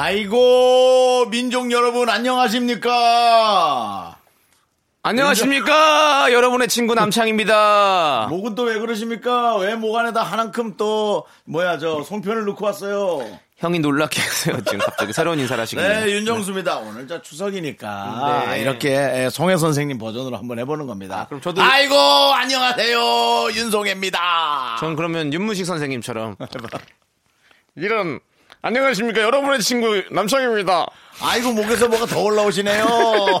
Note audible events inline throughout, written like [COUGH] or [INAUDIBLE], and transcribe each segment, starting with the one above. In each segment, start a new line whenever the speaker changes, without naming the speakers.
아이고 민족 여러분 안녕하십니까?
안녕하십니까 여러분의 친구 남창입니다.
목은 또 왜 그러십니까? 왜 목 안에다 한한큼 또 뭐야 저 송편을 넣고 왔어요?
형이 놀랍게 했어요 지금 갑자기 새로운 인사를 하시길래.
네 윤정수입니다. 오늘 저 추석이니까
네.
이렇게 송혜 선생님 버전으로 한번 해보는 겁니다.
아, 그럼 저도-
아이고 안녕하세요 윤송혜입니다.
전 그러면 윤무식 선생님처럼 [LAUGHS] 이런 안녕하십니까 여러분의 친구 남창입니다.
아이고 목에서 뭐가 더 올라오시네요. [LAUGHS] [LAUGHS]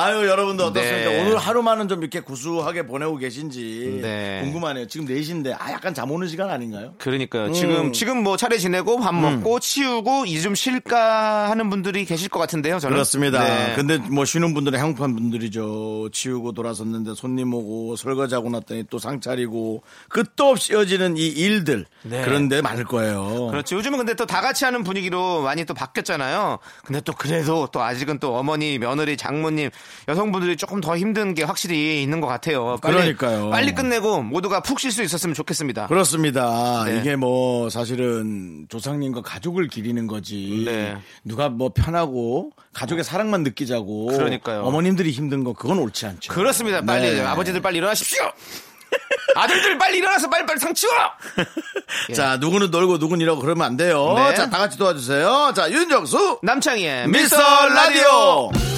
아유 여러분들 어떻습니까?
네.
오늘 하루만은 좀 이렇게 구수하게 보내고 계신지
네.
궁금하네요. 지금 4시인데 아 약간 잠 오는 시간 아닌가요?
그러니까요.
음.
지금 지금 뭐 차례 지내고 밥 먹고 치우고 이제 좀 쉴까 하는 분들이 계실 것 같은데요. 저는
그렇습니다.
네.
근데 뭐 쉬는 분들은 행복한 분들이죠. 치우고 돌아섰는데 손님 오고 설거지하고 났더니 또 상 차리고 끝도 없이 이어지는 이 일들
네.
그런데 많을 거예요.
그렇죠. 요즘은 근데 또 다 같이 하는 분위기로 많이 또 바뀌었잖아요. 근데 또 그래도 또 아직은 또 어머니, 며느리, 장모님, 여성분들이 조금 더 힘든 게 확실히 있는 것 같아요. 빨리,
그러니까요.
빨리 끝내고 모두가 푹 쉴 수 있었으면 좋겠습니다.
그렇습니다.
네.
이게 뭐 사실은 조상님과 가족을 기리는 거지.
네.
누가 뭐 편하고 가족의 사랑만 느끼자고.
그러니까요.
어머님들이 힘든 거 그건 옳지 않죠.
그렇습니다. 빨리
네.
아버지들 빨리 일어나십시오. [LAUGHS] 아들들 빨리 일어나서 빨리 빨리 상 치워. [LAUGHS]
자 누구는 놀고 누구는 이러고 그러면 안 돼요.
네.
자다 같이 도와주세요. 자 윤정수
남창희의
미스터
미스터
라디오.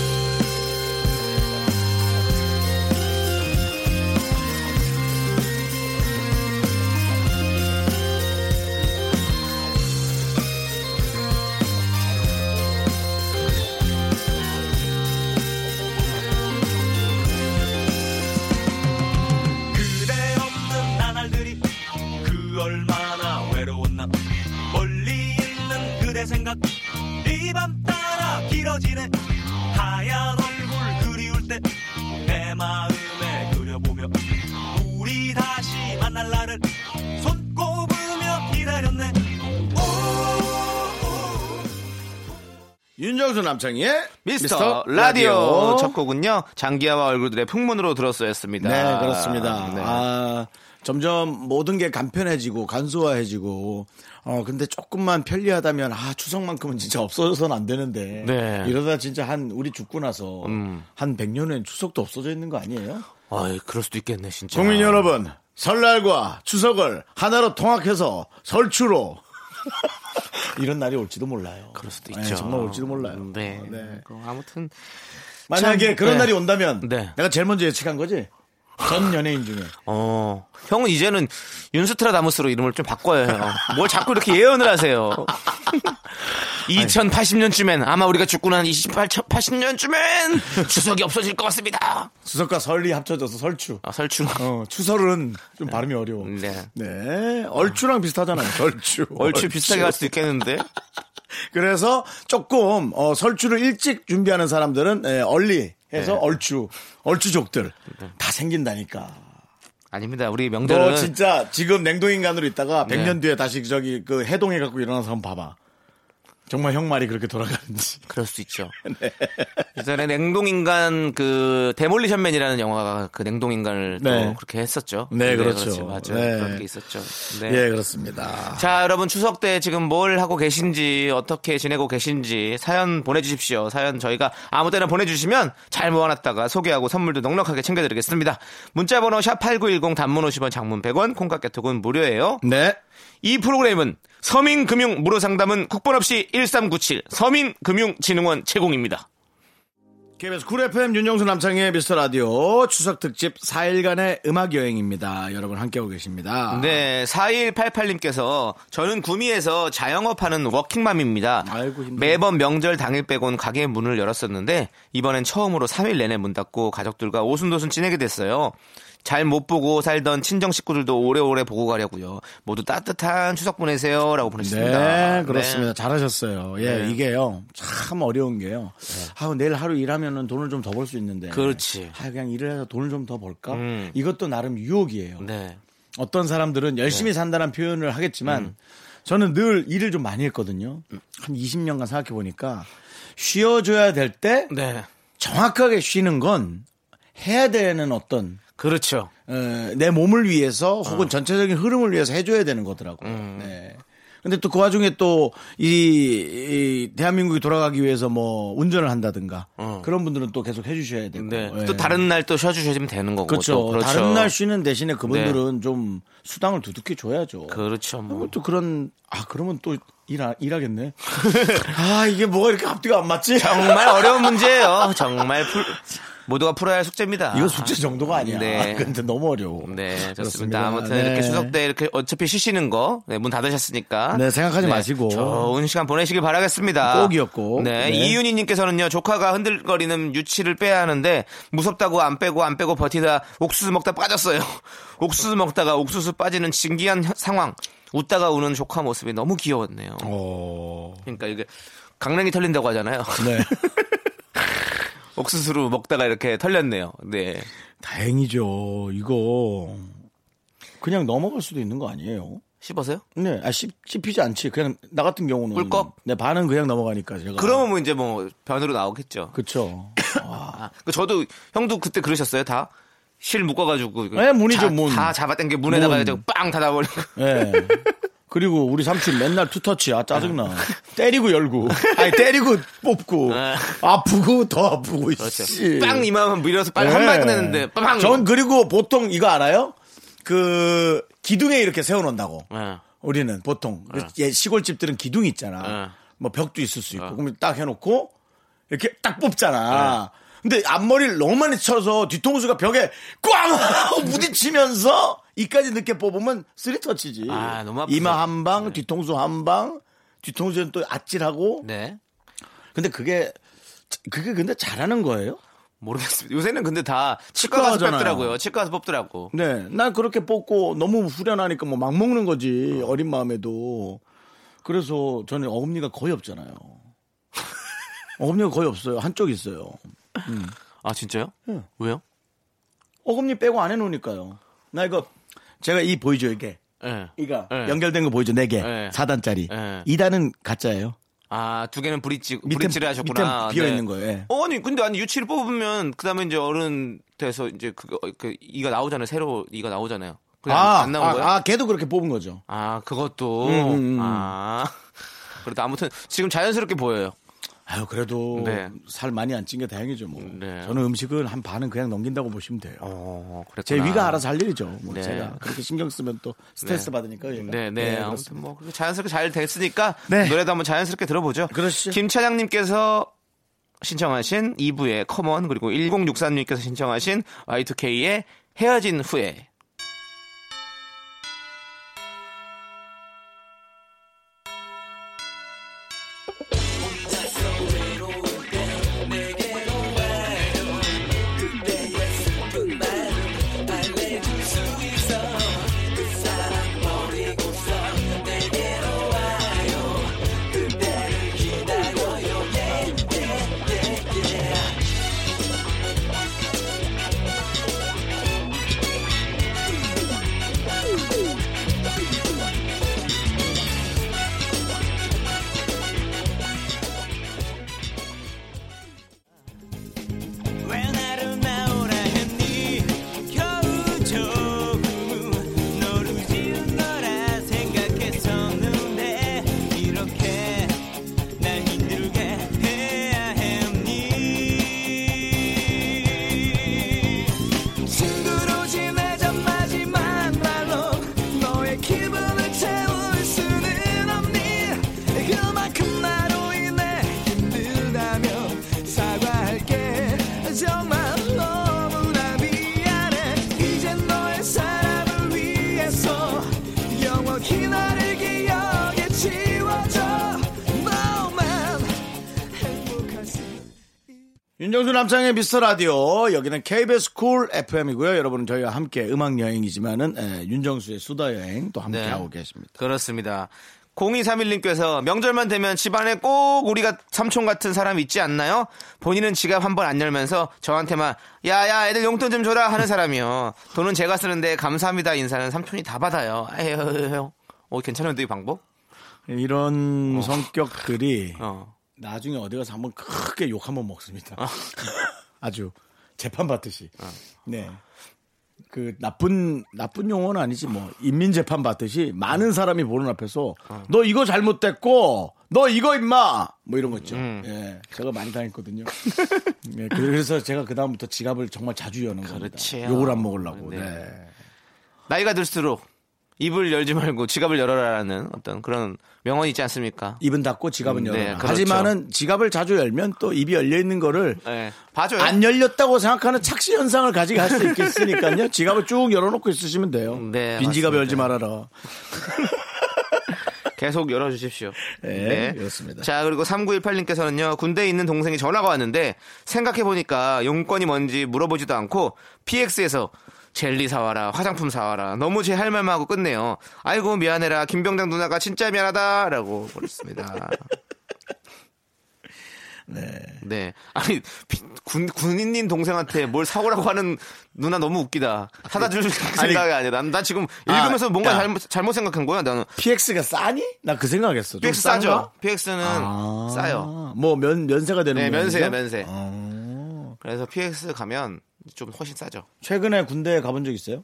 윤정수 남창희의
미스터, 라디오. 첫 곡은요 장기하와 얼굴들의 풍문으로 들었어였습니다.
네, 그렇습니다.
네.
아, 점점 모든 게 간편해지고 간소화해지고 어 근데 조금만 편리하다면 아 추석만큼은 진짜 없어져서는 안 되는데
네.
이러다 진짜 한 우리 죽고 나서
음.
한 100년 후엔 추석도 없어져 있는 거 아니에요?
아이, 그럴 수도 있겠네 진짜.
국민 여러분 설날과 추석을 하나로 통합해서 설추로 이런 날이 올지도 몰라요.
그럴 수도
네,
있죠.
정말 올지도 몰라요.
네.
네.
그 아무튼
만약에
참,
그런
네.
날이 온다면
네.
내가 제일 먼저 예측한 거지. 전 연예인 중에
어 형은 이제는 윤스트라다무스로 이름을 좀 바꿔야 해요. 뭘 자꾸 이렇게 예언을 하세요. [LAUGHS] 2080년쯤엔 아마 우리가 죽고 난 28, 80년쯤엔 추석이 없어질 것 같습니다.
추석과 설이 합쳐져서 설추.
아, 설충.
어, 추설은 좀 발음이 어려워.
네.
네. 얼추랑 비슷하잖아요. 설추. [LAUGHS]
얼추 비슷하게 할 수도 있겠는데. [LAUGHS]
그래서 조금 어, 설추를 일찍 준비하는 사람들은 예, 얼리 해서
네.
얼추, 얼추족들 다 생긴다니까.
아닙니다. 우리
너
명절은
진짜 지금 냉동 인간으로 있다가
네.
100년 뒤에 다시 저기 그 해동해 갖고 일어나서 한번 봐봐. 정말 형 말이 그렇게 돌아가는지.
그럴 수 있죠. [LAUGHS]
네.
예전에 냉동인간 그 데몰리션맨이라는 영화가 그 냉동인간을
네.
또 그렇게 했었죠.
네, 그렇죠.
맞아요.
네.
그런 게 있었죠. 네.
예, 그렇습니다.
자, 여러분 추석 때 지금 뭘 하고 계신지 어떻게 지내고 계신지 사연 보내주십시오. 사연 저희가 아무 때나 보내주시면 잘 모아놨다가 소개하고 선물도 넉넉하게 챙겨드리겠습니다. 문자번호 샵 #8910 단문 50원, 장문 100원, 콩과 깨톡은 무료예요.
네.
이 프로그램은 서민금융 무료상담은 국번 없이 1397 서민금융진흥원 제공입니다.
KBS Cool FM 윤정수 남창희의 미스터 라디오 추석 특집 4일간의 음악 여행입니다. 여러분 함께하고 계십니다.
네, 4188님께서 저는 구미에서 자영업하는 워킹맘입니다.
아이고.
매번 명절 당일 빼곤 가게 문을 열었었는데 이번엔 처음으로 3일 내내 문 닫고 가족들과 오순도순 지내게 됐어요. 잘 못 보고 살던 친정 식구들도 오래오래 보고 가려고요. 모두 따뜻한 추석 보내세요 라고 보내셨습니다.
네, 그렇습니다. 잘하셨어요. 예,
네.
이게요. 참 어려운 게요. 아, 내일 하루 일하면은 돈을 좀 더 벌 수 있는데.
그렇지.
아, 그냥 일을 해서 돈을 좀 더 벌까?
음.
이것도 나름 유혹이에요.
네.
어떤 사람들은 열심히 산다는 표현을 하겠지만
음.
저는 늘 일을 좀 많이 했거든요. 한 20년간 생각해 보니까 쉬어줘야 될때
네.
정확하게 쉬는 건 해야 되는 어떤
그렇죠.
어, 내 몸을 위해서
어.
혹은 전체적인 흐름을 위해서 해줘야 되는 거더라고요.
음.
네. 근데 또 그 와중에 또이 대한민국이 돌아가기 위해서 뭐 운전을 한다든가 그런 분들은 또 계속 해주셔야 되고.
어. 네.
예.
또 다른 날 또 쉬어주시면 되는 거고.
그렇죠.
또 그렇죠.
다른 날 쉬는 대신에 그분들은 좀 수당을 두둑히 줘야죠.
그렇죠. 뭐.
또 그런 아 그러면 또 일, 일하겠네. [LAUGHS] 아 이게 뭐가 이렇게 앞뒤가 안 맞지?
정말 어려운 문제예요. 정말 풀, 모두가 풀어야 할 숙제입니다.
이거 숙제 정도가 아니야.
네.
근데 너무 어려워.
네, 좋습니다.
그렇습니다.
아무튼
네.
이렇게 추석 때 이렇게 어차피 쉬시는 거, 네, 문 닫으셨으니까.
네, 생각하지 마시고.
좋은 시간 보내시길 바라겠습니다.
꼭이었고.
네,
네.
이윤희님께서는요, 조카가 흔들거리는 유치를 빼야 하는데, 무섭다고 안 빼고 안 빼고 버티다 옥수수 먹다 빠졌어요. [LAUGHS] 옥수수 먹다가 옥수수 빠지는 신기한 현- 상황. 웃다가 우는 조카 모습이 너무 귀여웠네요.
어.
그러니까 이게 강냉이 털린다고 하잖아요.
네. [LAUGHS]
옥수수로 먹다가 이렇게 털렸네요. 네.
다행이죠. 이거 그냥 넘어갈 수도 있는 거 아니에요?
씹어서요?
네, 아 씹, 씹히지 않지. 그냥 나 같은 경우는
꿀꺽?
네 반은 그냥 넘어가니까 제가.
그러면 뭐 이제 뭐 변으로 나오겠죠.
그렇죠.
아, 그 저도 형도 그때 그러셨어요, 다. 실 묶어가지고.
네, 문이죠,
자-
문.
다 잡아당겨 문에다가
문.
빵 닫아버리고.
예. [LAUGHS] 그리고 우리 삼촌 맨날 투터치 아 짜증나. [LAUGHS] 때리고 열고. 아니 때리고 뽑고.
네.
아프고 더 아프고.
그렇죠.
씨.
빵 이마만 밀어서 빨리
네.
한 방에 끝냈는데 빵.
전 그리고 보통 이거 알아요? 그 기둥에 이렇게 세워놓는다고.
네.
우리는 보통 예, 시골집들은 기둥이 있잖아.
네.
뭐 벽도 있을 수 있고 그러면 딱 해놓고 이렇게 딱 뽑잖아. 근데 앞머리를 너무 많이 쳐서 뒤통수가 벽에 꽝 하고 [LAUGHS] 부딪히면서 이까지 늦게 뽑으면 쓰리터치지.
아, 너무 아프죠.
이마 한 방, 뒤통수 한 방, 뒤통수는 또 아찔하고.
네.
근데 그게 그게 근데 잘하는 거예요?
모르겠습니다. 요새는 근데 다 치과 가서
하잖아요.
뽑더라고요. 치과 가서 뽑더라고.
네, 난 그렇게 뽑고 너무 후련하니까 뭐 막 먹는 거지 어린 마음에도. 그래서 저는 어금니가 거의 없잖아요. [LAUGHS] 어금니가 거의 없어요. 한쪽 있어요.
아, 진짜요?
네.
왜요?
어금니 빼고 안 해놓으니까요. 나 이거 제가 이 보이죠 이게
예.
이거
네.
연결된 거 보이죠 네 개,
네.
4단짜리.
네.
2단은 가짜예요.
아, 두 개는 브릿지,
밑에-
브릿지를 하셨구나.
밑에 비어 있는 거예요. 예.
어, 아니, 근데 아니, 유치를 뽑으면, 그 다음에 이제 어른 돼서 이제 그거, 그, 이가 나오잖아요. 새로 이가 나오잖아요. 안, 안 나온
아,
거예요?
아, 걔도 그렇게 뽑은 거죠.
아, 그것도.
음, 음, 음.
아. [LAUGHS] 그래도 아무튼 지금 자연스럽게 보여요.
아유 그래도
네.
살 많이 안 찐 게 다행이죠 뭐.
네.
저는 음식은 한 반은 그냥 넘긴다고 보시면 돼요.
어.
제 위가 알아서 할 일이죠. 뭐
네.
제가 그렇게 신경 쓰면 또 스트레스
네.
받으니까. 얘가.
네, 네. 아무튼. 뭐 자연스럽게 잘 됐으니까
네.
노래도 한번 자연스럽게 들어보죠.
그러시죠.
김 차장님께서 신청하신 2부의 커먼 그리고 1063님께서 신청하신 Y2K의 헤어진 후에
윤정수 남창희의 미스터 라디오 여기는 KBS Cool FM이고요. 여러분은 저희와 함께 음악 여행이지만은 예, 윤정수의 수다 여행 또 함께
네,
하고 계십니다.
그렇습니다. 0231님께서 명절만 되면 집안에 꼭 우리가 삼촌 같은 사람 있지 않나요? 본인은 지갑 한 번 안 열면서 저한테만 야야 애들 용돈 좀 줘라 하는 사람이요. 돈은 제가 쓰는데 감사합니다 인사는 삼촌이 다 받아요. 에휴, 어 괜찮은데 이 방법?
이런 성격들이
어.
나중에 어디 가서 한번 크게 욕 한번 먹습니다.
어. [LAUGHS]
아주 재판 받듯이. 네. 그 나쁜 나쁜 용어는 아니지 뭐 인민 재판 받듯이 많은 사람이 보는 앞에서
어.
너 이거 잘못됐고 너 이거 임마 뭐 이런 거 있죠.
음.
예, 제가 많이 당했거든요. [LAUGHS] 예, 그래서 제가 그 다음부터 지갑을 정말 자주 여는.
그렇지요.
욕을 안 먹으려고.
네.
네.
나이가 들수록 입을 열지 말고 지갑을 열어라라는 어떤 그런 명언이 있지 않습니까?
입은 닫고 지갑은
음,
열어.
네,
라
그렇죠.
하지만은 지갑을 자주 열면 또 입이 열려 있는 거를
네, 봐줘요.
안 열렸다고 생각하는 착시 현상을 가지게 할 수 있겠으니까요. [LAUGHS] 지갑을 쭉 열어놓고 있으시면 돼요.
네,
빈 지갑. 열지 말아라. [LAUGHS]
계속 열어주십시오.
네, 그렇습니다.
자, 그리고 3918님께서는요, 군대에 있는 동생이 전화가 왔는데, 생각해보니까 용건이 뭔지 물어보지도 않고, PX에서 젤리 사와라, 화장품 사와라, 너무 제 할 말만 하고 끝내요. 아이고, 미안해라, 김병장 누나가 진짜 미안하다, 라고 보냈습니다. [LAUGHS] 네. 아니, 비- 군, 군인님 동생한테 뭘 사오라고 하는 누나 너무 웃기다. 사다 줄 생각이 아니라. 난, 난 지금 읽으면서
아,
뭔가
야.
잘못, 잘못 생각한 거야, 나는.
PX가 싸니? 나 그 생각했어. 좀
PX? 싸죠? PX는
아,
싸요.
뭐 면, 면세가 되는
네,
거예요.
면세요, 면세.
어.
그래서 PX 가면 좀 훨씬 싸죠.
최근에 군대에 가본 적 있어요?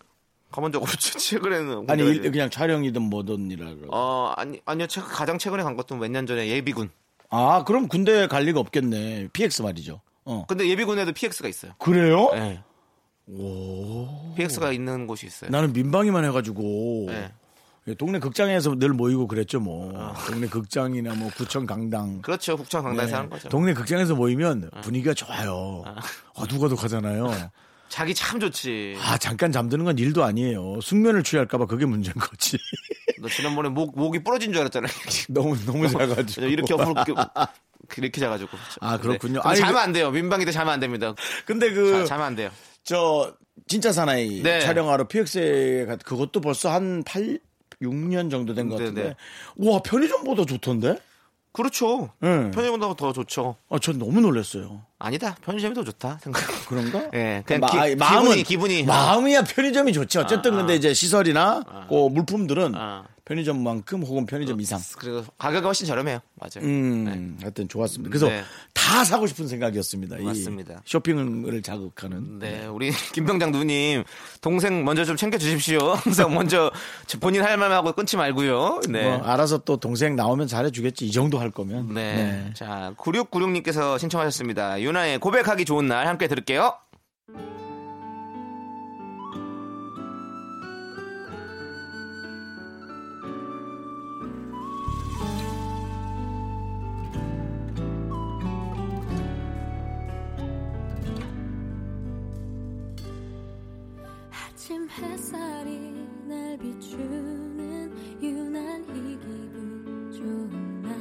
가본 적 없죠. [LAUGHS] 최근에는.
아니, 일- 그냥 촬영이든 뭐든 이라.
어, 아니, 아니요. 최근, 가장 최근에 간 것도 몇 년 전에 예비군.
아, 그럼 군대에 갈 리가 없겠네. PX 말이죠. 어.
근데 예비군에도 PX가 있어요.
그래요?
네. PX가 있는 곳이 있어요.
나는 민방위만 해가지고.
네.
예, 동네 극장에서 늘 모이고 그랬죠, 뭐. 동네 극장이나 뭐 구청 강당.
그렇죠. 국정 강당에서
네.
하는 거죠.
동네 극장에서 모이면 분위기가 좋아요. 어둑어둑하잖아요. [LAUGHS]
자기 참 좋지.
아, 잠깐 잠드는 건 일도 아니에요. 숙면을 취할까봐 그게 문제인 거지. [LAUGHS]
너 지난번에 목, 목이 부러진 줄 알았잖아요. [LAUGHS]
너무, 너무 작아가지고.
이렇게 엎어 이렇게 자가지고.
아, 그렇군요.
네.
아니,
자면 안 돼요. 민방위 때 자면 안 됩니다.
근데
자,
그,
자면 안 돼요.
저, 진짜 사나이
네.
촬영하러 PX에 가, 그것도 벌써 한 8, 6년 정도 된것
네,
같은데.
네.
와, 편의점보다 좋던데?
그렇죠.
네.
편의점보다 더 좋죠.
아, 전 너무 놀랐어요.
아니다. 편의점이 더 좋다. 생각.
그런가?
예, 그냥
마,
기-
아니,
기분이, 기분이.
마음이야 편의점이 좋지. 어쨌든
아, 아.
근데 이제 시설이나 그 물품들은
아.
편의점만큼 혹은 편의점 이상.
그리고 가격이 훨씬 저렴해요. 맞아요.
음, 하여튼 좋았습니다. 그래서
네.
다 사고 싶은 생각이었습니다. 이
맞습니다.
쇼핑을 자극하는.
네, 우리 [LAUGHS] 김병장 누님 동생 먼저 좀 챙겨 주십시오. [LAUGHS] 항상 먼저 본인 할 말만 하고 끊지 말고요. 네.
뭐 알아서 또 동생 나오면 잘해 주겠지. 이 정도 할 거면.
네. 자, 9696님께서 신청하셨습니다. 유나의 고백하기 좋은 날 함께 들을게요.
비추는 유난히 기분 좋은 날.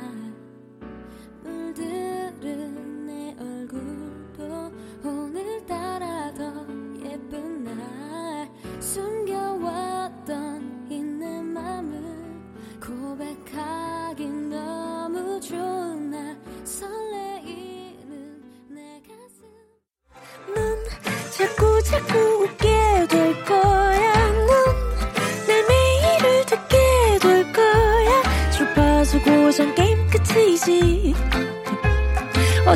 물들은 내 얼굴도 오늘따라 더 예쁜 날. 숨겨왔던 있는 맘을 고백하긴 너무 좋은 날. 설레이는 내 가슴. 넌 자꾸 자꾸 웃게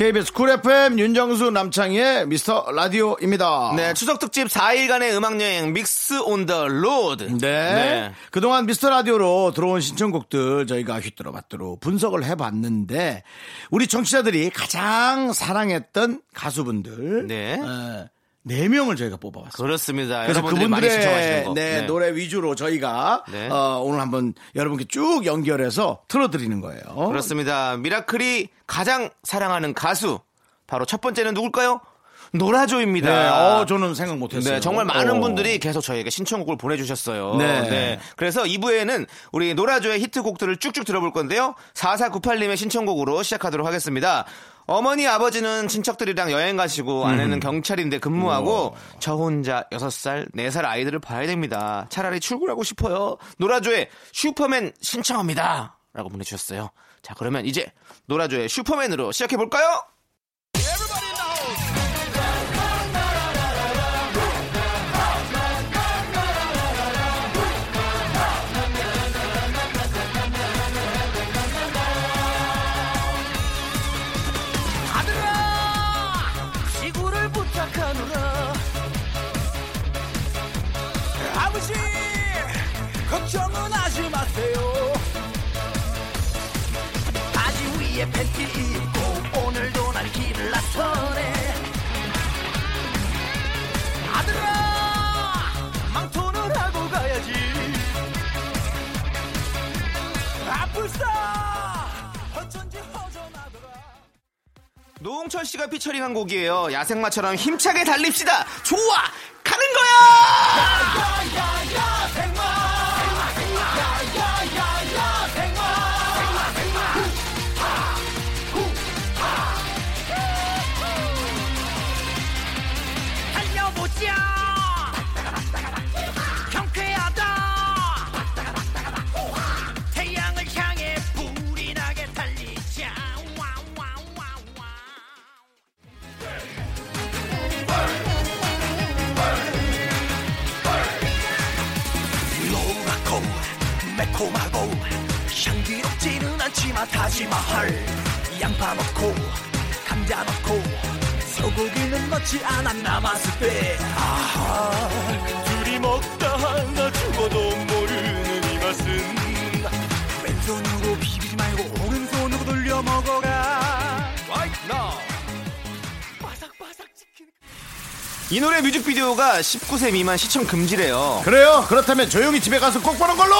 KBS Cool FM 윤정수 남창희의 미스터 라디오입니다.
네, 추석 특집 4일간의 음악 여행 Mix on the road.
네. 그동안 미스터 라디오로 들어온 신청곡들 저희가 휘뚜루마뚜루 분석을 해 봤는데 우리 청취자들이 가장 사랑했던 가수분들
네.
에, 네 명을 저희가 뽑아봤습니다.
그렇습니다.
그래서 그분들의
거.
네, 노래 위주로 저희가
네.
어, 오늘 한번 여러분께 쭉 연결해서 틀어드리는 거예요.
그렇습니다. 미라클이 가장 사랑하는 가수. 바로 첫 번째는 누굴까요? 노라조입니다.
네, 어, 저는 생각 못했어요.
네, 정말 많은
어.
분들이 계속 저희에게 신청곡을 보내주셨어요.
네.
그래서 2부에는 우리 노라조의 히트곡들을 쭉쭉 들어볼 건데요. 4498님의 신청곡으로 시작하도록 하겠습니다. 어머니, 아버지는 친척들이랑 여행 가시고 아내는 경찰인데 근무하고 저 혼자 6살, 4살 아이들을 봐야 됩니다. 차라리 출근하고 싶어요. 노라조의 슈퍼맨 신청합니다. 라고 보내주셨어요. 자, 그러면 이제 노라조의 슈퍼맨으로 시작해볼까요? 노홍철 씨가 피처링한 곡이에요. 야생마처럼 힘차게 달립시다. 좋아,
매콤하고 향기롭지는 않지만 타지마할 양파 넣고 감자 넣고 소고기는 넣지 않아 남았을 때 아하 둘이 먹다 하나 죽어도 모르는 이 맛은 왼손으로 비비지 말고 오른손으로 돌려 먹어라 Right now
이 노래 뮤직비디오가 19세 미만 시청 금지래요.
그래요? 그렇다면 조용히 집에 가서 꼭 보는 걸로!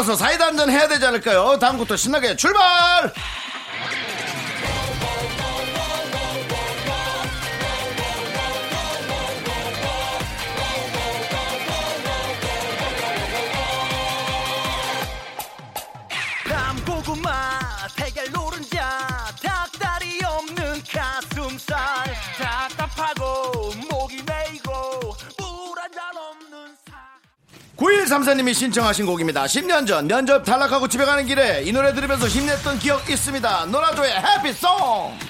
나서 사이다 한잔 해야 되지 않을까요? 다음부터 신나게 출발! 1234님이 신청하신 곡입니다. 10년 전 면접 탈락하고 집에 가는 길에 이 노래 들으면서 힘냈던 기억 있습니다. 노라조의 해피송!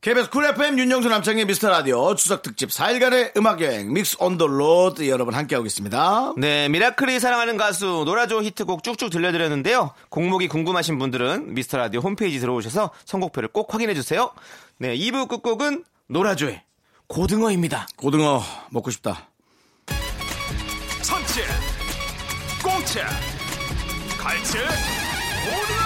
KBS 쿨 FM 윤정수 남창희의 미스터 라디오 추석 특집 4일간의 음악 여행 Mix on the Road 여러분 함께하고 있습니다.
네, 미라클이 사랑하는 가수 노라조 히트곡 쭉쭉 들려드렸는데요. 곡목이 궁금하신 분들은 미스터 라디오 홈페이지 들어오셔서 선곡표를 꼭 확인해 주세요. 네, 2부 끝곡은 노라조의 고등어입니다.
고등어 먹고 싶다.
첫째,
가자 갈치
거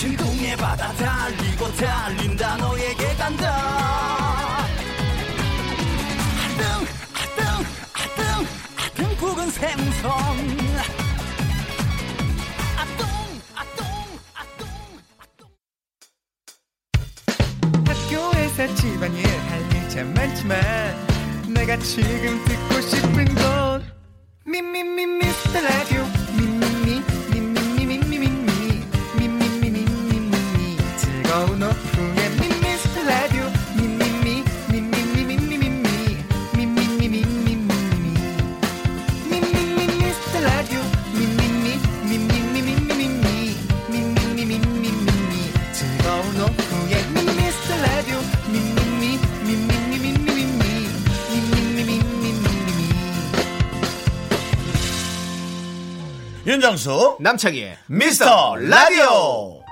친 동해 바다 달리고 달린다 너에게 간다. 아등 아등 아등 아등 붉은 생선. 아똥 아똥 아똥
학교에서 집안일 할일참 많지만 내가 지금 듣고 싶은 건 미미미 미스터 라디오
윤정수
남창희의
미스터 라디오.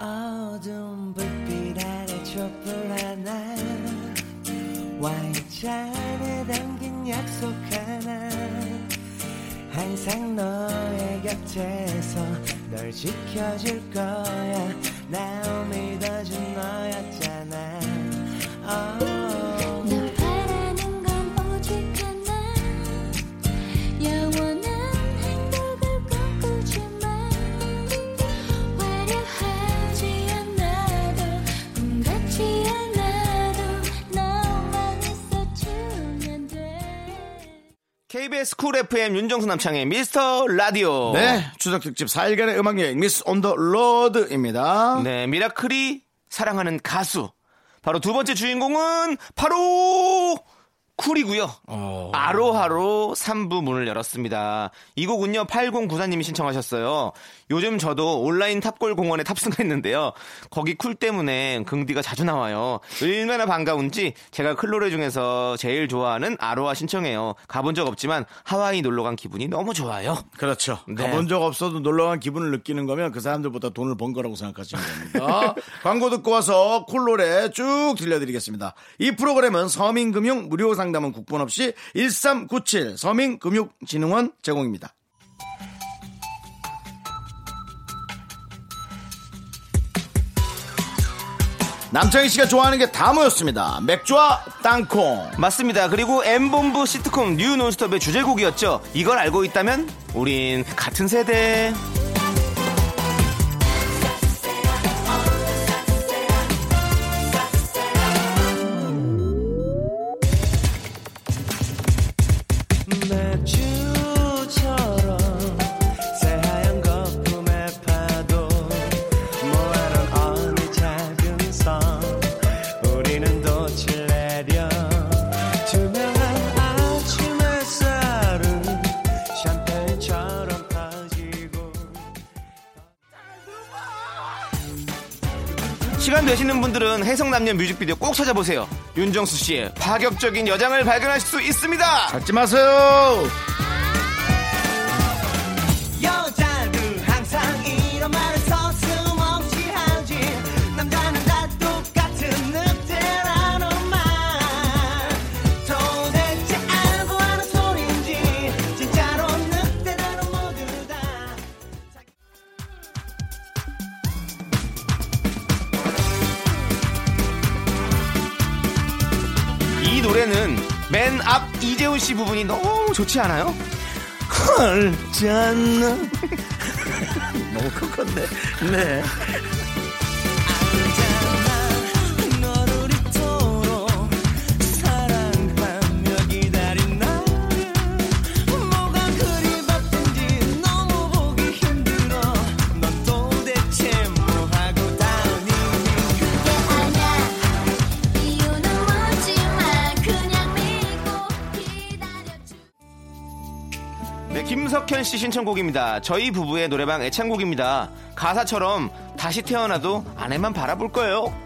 어두운 불빛 아래 촛불 하나 와인잔에 담긴 약속 하나. 항상 너의 곁에서 널 지켜줄 거야. 날 믿어준 너였잖아
KBS 쿨 FM 윤정수 남창희의 미스터 라디오.
네 추석 특집 4일간의 음악 여행 Mix on the Road입니다
네, 미라클이 사랑하는 가수. 바로 두 번째 주인공은 바로 쿨이고요. 아로하로 3부 문을 열었습니다. 이 곡은요, 8094님이 신청하셨어요. 요즘 저도 온라인 탑골 공원에 탑승했는데요. 거기 쿨 때문에 긍디가 자주 나와요. 얼마나 반가운지 제가 쿨 노래 중에서 제일 좋아하는 아로하 신청해요. 가본 적 없지만 하와이 놀러 간 기분이 너무 좋아요.
그렇죠.
네.
가본 적 없어도 놀러 간 기분을 느끼는 거면 그 사람들보다 돈을 번 거라고 생각하시면 됩니다. [LAUGHS] 광고 듣고 와서 쿨 노래 쭉 들려드리겠습니다. 이 프로그램은 서민금융 무료 상담은 국번 없이 1397 서민금융진흥원 제공입니다. 남창희 씨가 좋아하는 게 다 모였습니다. 맥주와 땅콩.
맞습니다. 그리고 M본부 시트콤 뉴 논스톱의 주제곡이었죠. 이걸 알고 있다면 우린 같은 세대. 시간 되시는 분들은 해성남녀 뮤직비디오 꼭 찾아보세요. 윤정수 씨의 파격적인 여장을 발견하실 수 있습니다.
찾지 마세요.
씨 부분이 너무 좋지 않아요? 헐잖아. [LAUGHS]
너무 큰 건데. 네.
이석현 씨 신청곡입니다. 저희 부부의 노래방 애창곡입니다. 가사처럼 다시 태어나도 아내만 바라볼 거예요.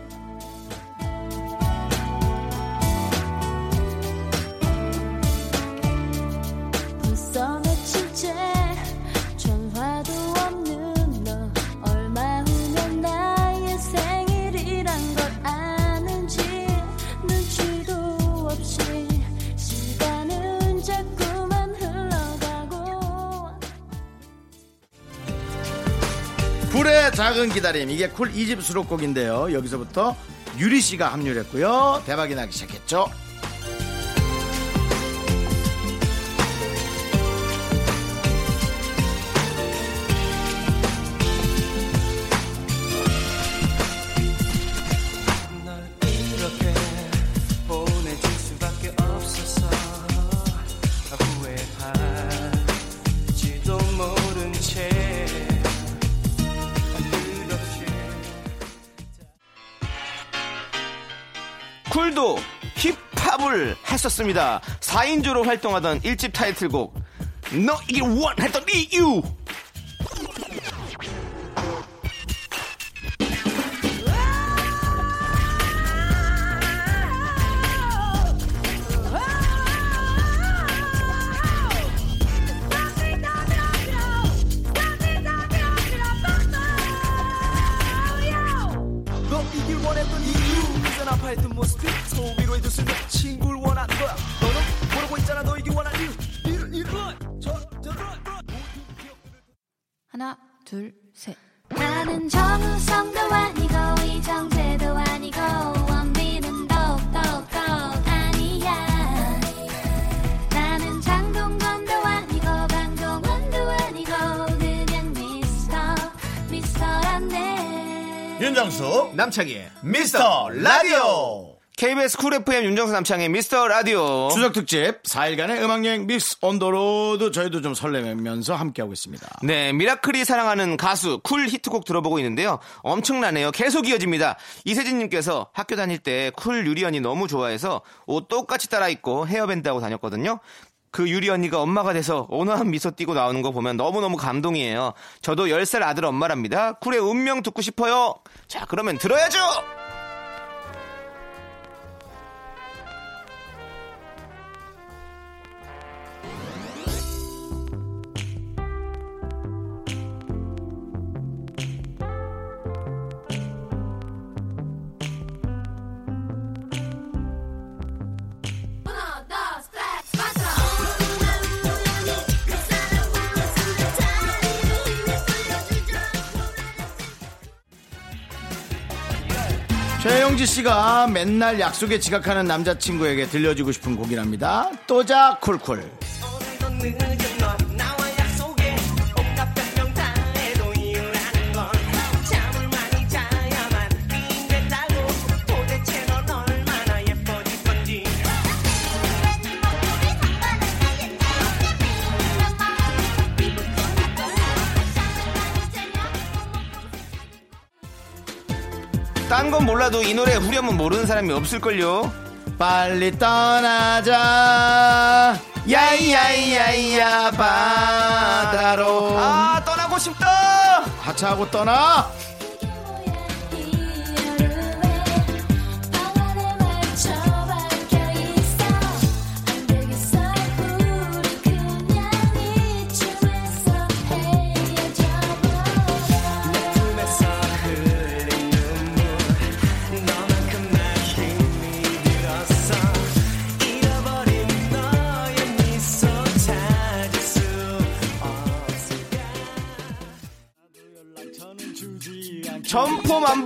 기다림. 이게 쿨 2집 수록곡인데요. 여기서부터 유리 씨가 합류를 했고요. 대박이 나기 시작했죠
했었습니다. 4인조로 활동하던 1집 타이틀곡 너 이길 원했던 이유
윤정수
남창희의
미스터 라디오
KBS 쿨 FM 윤정수 남창희의 미스터 라디오
추석 특집 4일간의 음악여행 Mix on the Road도 저희도 좀 설레면서 함께하고 있습니다
네, 미라클이 사랑하는 가수 쿨 히트곡 들어보고 있는데요. 엄청나네요. 계속 이어집니다. 이세진님께서 학교 다닐 때 쿨 유리 언니 너무 좋아해서 옷 똑같이 따라 입고 헤어밴드 하고 다녔거든요. 그 유리 언니가 엄마가 돼서 온화한 미소 띠고 나오는 거 보면 너무너무 감동이에요. 저도 10살 아들 엄마랍니다. 쿨의 운명 듣고 싶어요. 자, 그러면 들어야죠!
최영지 씨가 맨날 약속에 지각하는 남자친구에게 들려주고 싶은 곡이랍니다. 또자 쿨쿨
딴건 몰라도 이 노래 후렴은 모르는 사람이 없을걸요?
빨리 떠나자 야이야이야이야 바다로
아, 떠나고 싶다!
하차하고 떠나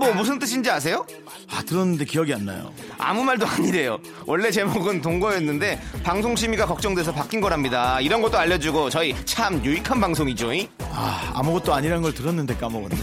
점포만보 무슨 뜻인지 아세요?
아 들었는데 기억이 안 나요
아무 말도 아니래요. 원래 제목은 동거였는데 방송 심의가 걱정돼서 바뀐 거랍니다. 이런 것도 알려주고 저희 참 유익한 방송이죠. 이?
아 아무것도 아니란 걸 들었는데 까먹었네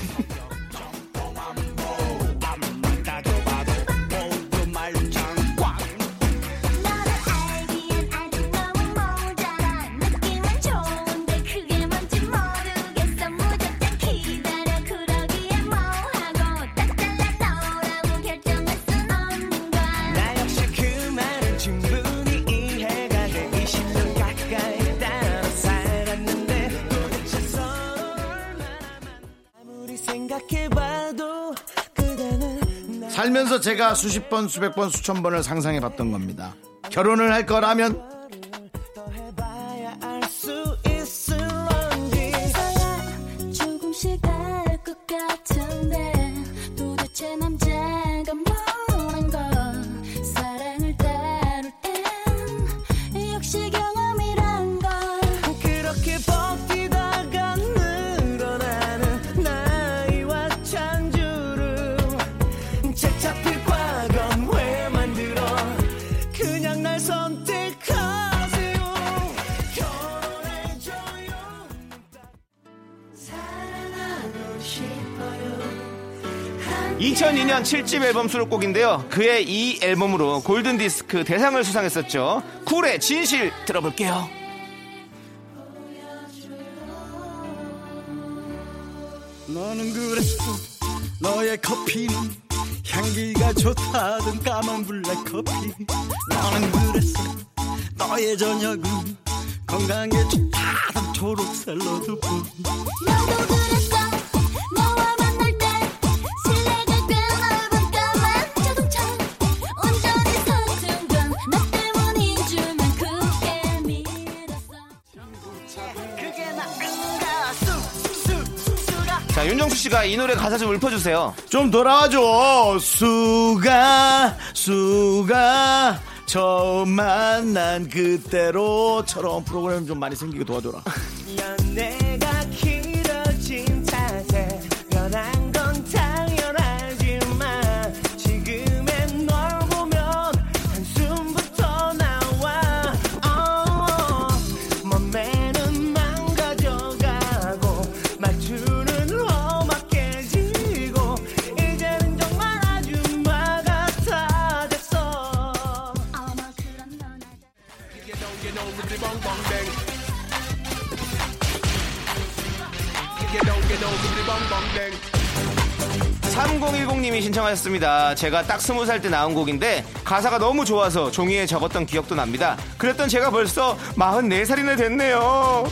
제가 수십 번, 수백 번, 수천 번을 상상해 봤던 겁니다. 결혼을 할 거라면
2002년 7집 앨범 수록곡인데요. 그의 이 앨범으로 골든 디스크 대상을 수상했었죠. 쿨의 진실 들어볼게요.
너는 그랬어 너의 커피는 향기가 좋다던 까만 블랙 커피 너는 그랬어 너의 저녁은 건강에 좋다던 초록 샐러드뿐
너도 그랬어
윤정수 씨가 이 노래 가사 좀 읊어주세요.
좀 돌아와줘. 수가, 수가, 처음 만난 그때로처럼 프로그램 좀 많이 생기게 도와줘라.
연애가
3010님이 신청하셨습니다. 제가 딱 스무 살 때 나온 곡인데 가사가 너무 좋아서 종이에 적었던 기억도 납니다. 그랬던 제가 벌써 44살이나 됐네요.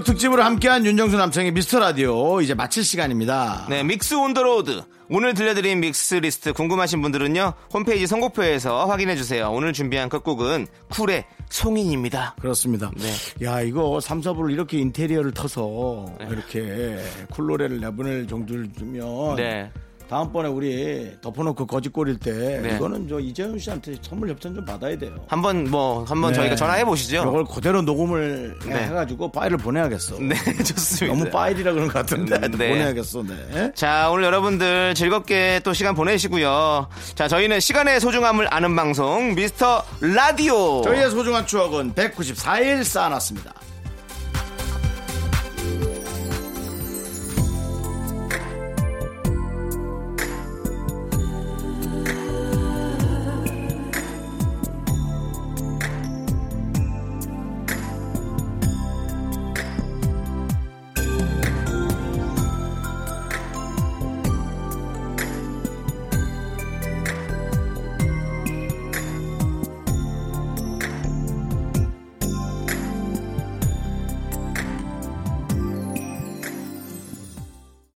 추석 특집으로 함께한 윤정수 남창희의 미스터 라디오 이제 마칠 시간입니다.
네, Mix on the Road. 오늘 들려드린 mix list 궁금하신 분들은요, 홈페이지 선곡표에서 확인해 주세요. 오늘 준비한 끝곡은 쿨의 송인입니다.
그렇습니다.
네.
야, 이거 3, 4부를 이렇게 인테리어를 터서 이렇게 쿨 노래를 내보낼 정도를 주면
네.
다음번에 우리 덮어놓고 거지꼴일 때
네.
이거는 저 이재훈 씨한테 선물 협찬 좀 받아야 돼요.
한번 뭐, 한번
네.
저희가 전화해 보시죠.
이걸 그대로 녹음을
네.
해가지고 파일을 보내야겠어.
네, [LAUGHS] 좋습니다.
너무 파일이라 그런 것 같은데
네.
보내야겠어. 네.
자, 오늘 여러분들 즐겁게 또 시간 보내시고요. 자, 저희는 시간의 소중함을 아는 방송, 미스터 라디오.
저희의 소중한 추억은 194일 쌓아놨습니다.